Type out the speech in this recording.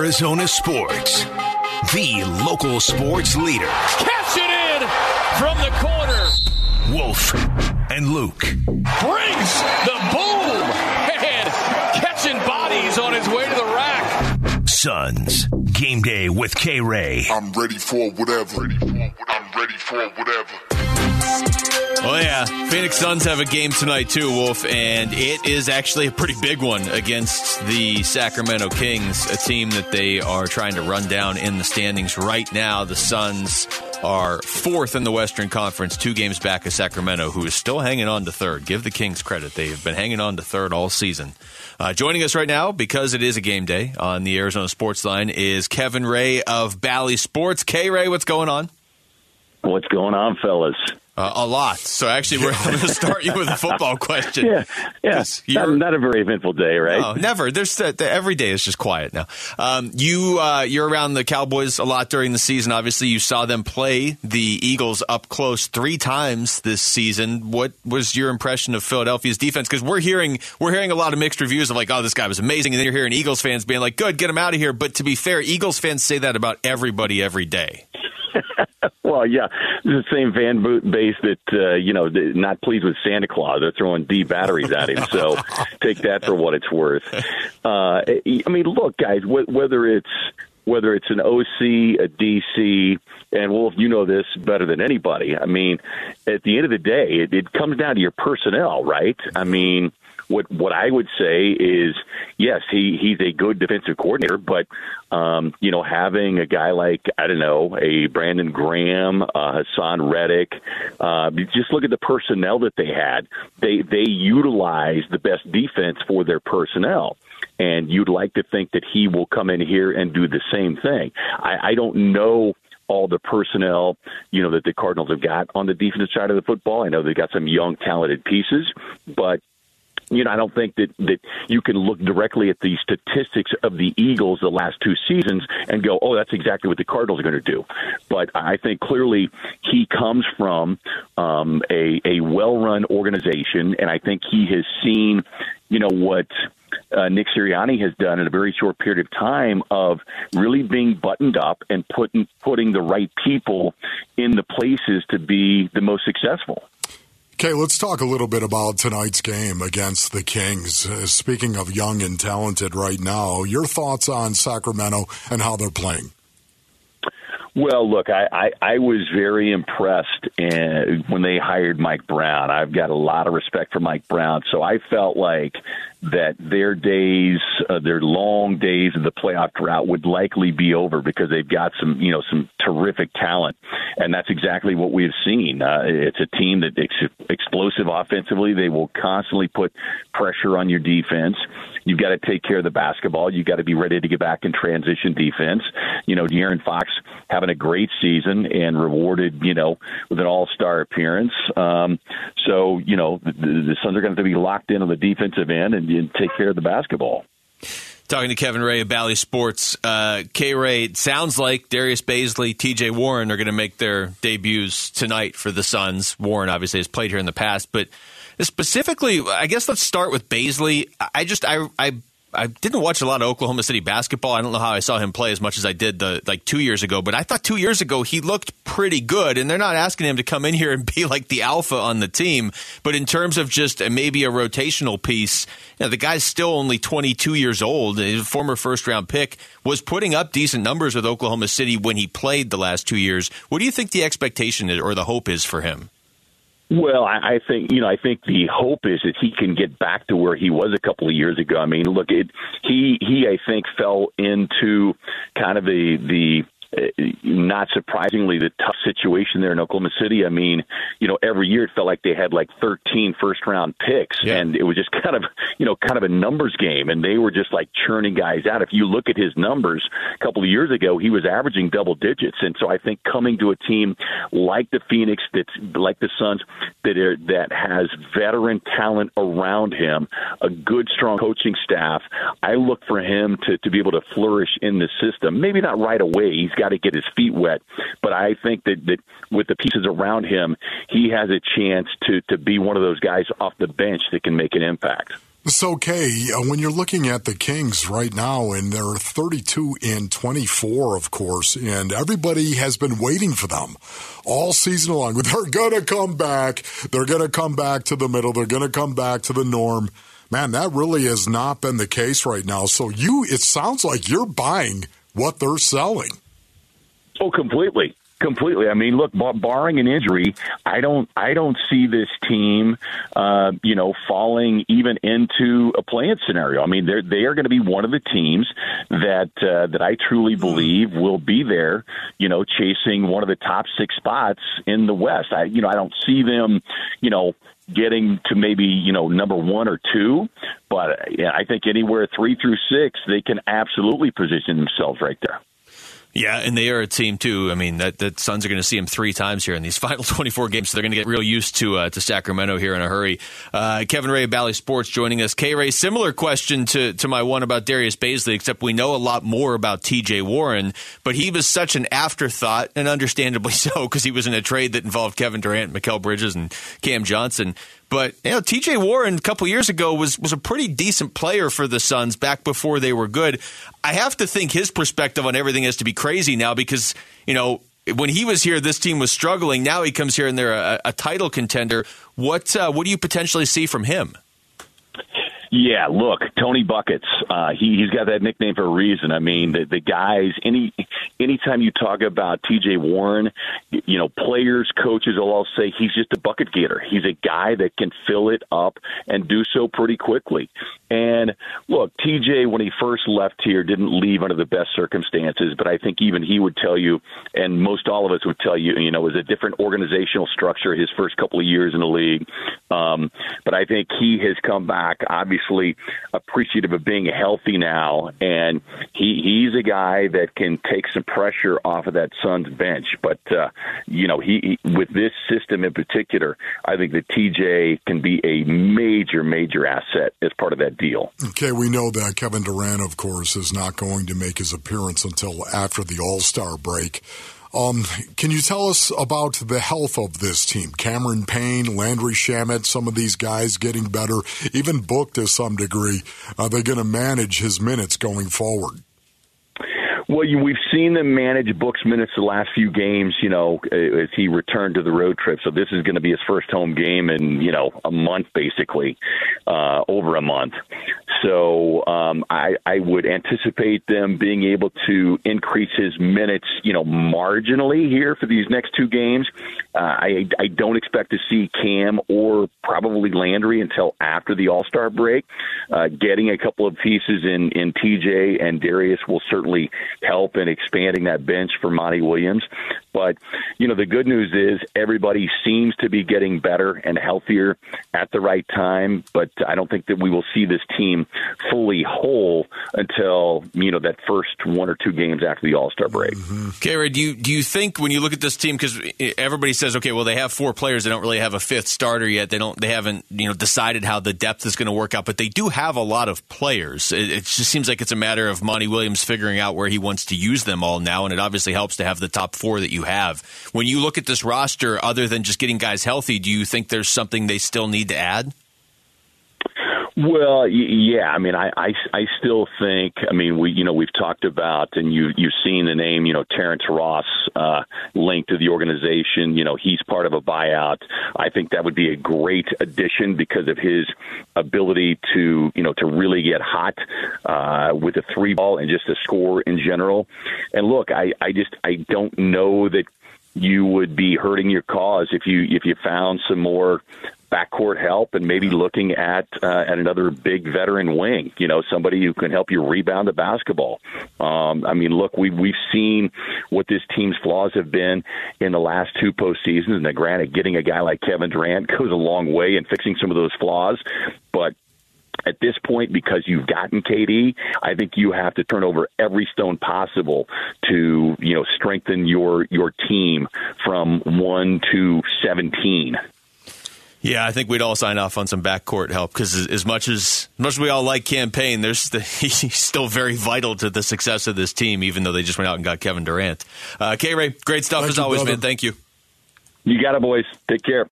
Arizona sports. The local sports leader. Catch it in from the corner. Wolf and Luke. Brings the boom. And catching bodies on his way to the rack. Suns. Game day with K Ray. I'm ready for whatever. I'm ready for whatever. Oh yeah, Phoenix Suns have a game tonight too, Wolf, and it is actually a pretty big one against the Sacramento Kings, a team that they are trying to run down in the standings right now. The Suns are fourth in the Western Conference, two games back of Sacramento, who is still hanging on to third. Give the Kings credit; they have been hanging on to third all season. Uh, joining us right now, because it is a game day on the Arizona Sports Line, is Kevin Ray of Bally Sports. K Ray, what's going on? What's going on, fellas? Uh, a lot. So actually, we're going to start you with a football question. Yeah, yeah. Not, not, a very eventful day, right? No, never. There's uh, every day is just quiet now. Um, you uh, you're around the Cowboys a lot during the season. Obviously, you saw them play the Eagles up close three times this season. What was your impression of Philadelphia's defense? Because we're hearing we're hearing a lot of mixed reviews of like, oh, this guy was amazing, and then you're hearing Eagles fans being like, good, get him out of here. But to be fair, Eagles fans say that about everybody every day. well, yeah, the same fan base that uh, you know not pleased with Santa Claus. They're throwing D batteries at him. So take that for what it's worth. Uh, I mean, look, guys, whether it's whether it's an OC, a DC, and Wolf, you know this better than anybody. I mean, at the end of the day, it, it comes down to your personnel, right? I mean, what what I would say is yes, he he's a good defensive coordinator, but um, you know, having a guy like I don't know a Brandon Graham, uh, Haason Reddick, uh, just look at the personnel that they had. They they utilized the best defense for their personnel and you'd like to think that he will come in here and do the same thing. I, I don't know all the personnel, you know, that the Cardinals have got on the defensive side of the football. I know they've got some young, talented pieces, but you know, I don't think that that you can look directly at the statistics of the Eagles the last two seasons and go, "Oh, that's exactly what the Cardinals are going to do." But I think clearly he comes from um, a a well-run organization, and I think he has seen, you know, what uh, Nick Sirianni has done in a very short period of time of really being buttoned up and putting putting the right people in the places to be the most successful. Okay, let's talk a little bit about tonight's game against the Kings. Uh, speaking of young and talented right now, your thoughts on Sacramento and how they're playing? Well, look, I, I, I was very impressed in, when they hired Mike Brown. I've got a lot of respect for Mike Brown, so I felt like that their days, uh, their long days of the playoff drought would likely be over because they've got some, you know, some terrific talent, and that's exactly what we've seen. Uh, it's a team that ex- explosive offensively. They will constantly put pressure on your defense. You've got to take care of the basketball. You've got to be ready to get back in transition defense. You know, De'Aaron Fox having a great season and rewarded, you know, with an all star appearance. Um, so, you know, the, the Suns are going to have to be locked in on the defensive end and, and take care of the basketball. Talking to Kevin Ray of Bally Sports, uh, K Ray, sounds like Darius Bazley, TJ Warren are going to make their debuts tonight for the Suns. Warren obviously has played here in the past, but specifically, I guess let's start with Bazley. I just I I I didn't watch a lot of Oklahoma City basketball. I don't know how I saw him play as much as I did the like two years ago, but I thought two years ago he looked pretty good. And they're not asking him to come in here and be like the alpha on the team, but in terms of just maybe a rotational piece, you know, the guy's still only 22 years old. His former first round pick was putting up decent numbers with Oklahoma City when he played the last two years. What do you think the expectation or the hope is for him? Well, I, I think you know. I think the hope is that he can get back to where he was a couple of years ago. I mean, look, it he he I think fell into kind of the the Uh, not surprisingly, the tough situation there in Oklahoma City. I mean, you know, every year it felt like they had like 13 first round picks, yeah. and it was just kind of, you know, kind of a numbers game, and they were just like churning guys out. If you look at his numbers a couple of years ago, he was averaging double digits, and so I think coming to a team like the Phoenix, that's like the Suns, that are, that has veteran talent around him, a good, strong coaching staff. I look for him to to be able to flourish in the system. Maybe not right away. He's got to get his feet wet. But I think that, that with the pieces around him, he has a chance to to be one of those guys off the bench that can make an impact. So, Kay, uh, when you're looking at the Kings right now, and they're 32 and 24, of course, and everybody has been waiting for them all season long. They're going to come back. They're going to come back to the middle. They're going to come back to the norm. Man, that really has not been the case right now. So, you, it sounds like you're buying what they're selling. Oh, completely. Completely. I mean, look, bar- barring an injury, I don't, I don't see this team, uh, you know, falling even into a play-in scenario. I mean, they're they are going to be one of the teams that uh, that I truly believe will be there, you know, chasing one of the top six spots in the West. I, you know, I don't see them, you know, getting to maybe you know number one or two, but yeah, I think anywhere three through six, they can absolutely position themselves right there. Yeah, and they are a team too. I mean, that the Suns are going to see them three times here in these final 24 games, so they're going to get real used to uh, to Sacramento here in a hurry. Uh, Kevin Ray of Bally Sports joining us. K Ray, similar question to to my one about Darius Bazley, except we know a lot more about T.J. Warren, but he was such an afterthought, and understandably so, because he was in a trade that involved Kevin Durant, Mikal Bridges, and Cam Johnson. But you know, T.J. Warren a couple years ago was was a pretty decent player for the Suns back before they were good. I have to think his perspective on everything has to be crazy now because you know when he was here, this team was struggling. Now he comes here and they're a, a title contender. What uh, what do you potentially see from him? Yeah, look, Tony Buckets. Uh, he he's got that nickname for a reason. I mean, the the guys. Any anytime you talk about T.J. Warren, you know, players, coaches will all say he's just a bucket getter. He's a guy that can fill it up and do so pretty quickly. And look, TJ, when he first left here, didn't leave under the best circumstances, but I think even he would tell you, and most all of us would tell you, you know, it was a different organizational structure his first couple of years in the league. Um, but I think he has come back, obviously appreciative of being healthy now, and he he's a guy that can take some pressure off of that Suns bench. But uh, you know, he, he with this system in particular, I think that TJ can be a major, major asset as part of that deal. Okay, we know that Kevin Durant, of course, is not going to make his appearance until after the All Star break. Um, can you tell us about the health of this team? Cameron Payne, Landry Shamet, some of these guys getting better, even Book to some degree. Are they going to manage his minutes going forward? Well, you, we've seen them manage Book's minutes the last few games. You know, as he returned to the road trip. So this is going to be his first home game in you know a month, basically, uh, over a month. So um, I, I would anticipate them being able to increase his minutes, you know, marginally here for these next two games. Uh, I, I don't expect to see Cam or probably Landry until after the All Star break. Uh, getting a couple of pieces in in TJ and Darius will certainly help in expanding that bench for Monty Williams. But you know, the good news is everybody seems to be getting better and healthier at the right time. But I don't think that we will see this team fully whole until you know that first one or two games after the All Star break. mm-hmm. Do you do you think when you look at this team because everybody says okay, well they have four players, they don't really have a fifth starter yet. They don't, they haven't you know decided how the depth is going to work out, but they do have a lot of players. It, it just seems like it's a matter of Monty Williams figuring out where he wants to use them all now, and it obviously helps to have the top four that you have. When you look at this roster, other than just getting guys healthy, do you think there's something they still need to add? Well, yeah. I mean, I, I, I still think. I mean, we, you know, we've talked about, and you, you've seen the name, you know, Terrence Ross uh, linked to the organization. You know, he's part of a buyout. I think that would be a great addition because of his ability to, you know, to really get hot uh, with a three ball and just to score in general. And look, I, I just, I don't know that you would be hurting your cause if you if you found some more backcourt help and maybe looking at uh, at another big veteran wing. You know, somebody who can help you rebound the basketball. Um, I mean, look, we we've seen what this team's flaws have been in the last two postseasons. And granted, getting a guy like Kevin Durant goes a long way in fixing some of those flaws, but at this point, because you've gotten KD, I think you have to turn over every stone possible to you know strengthen your your team from one to seventeen. Yeah, I think we'd all sign off on some backcourt help because as much as, as much as we all like Cam Payne, there's the, he's still very vital to the success of this team, even though they just went out and got Kevin Durant. Uh, K Ray, great stuff Thank as always, brother. man. Thank you. You got it, boys. Take care.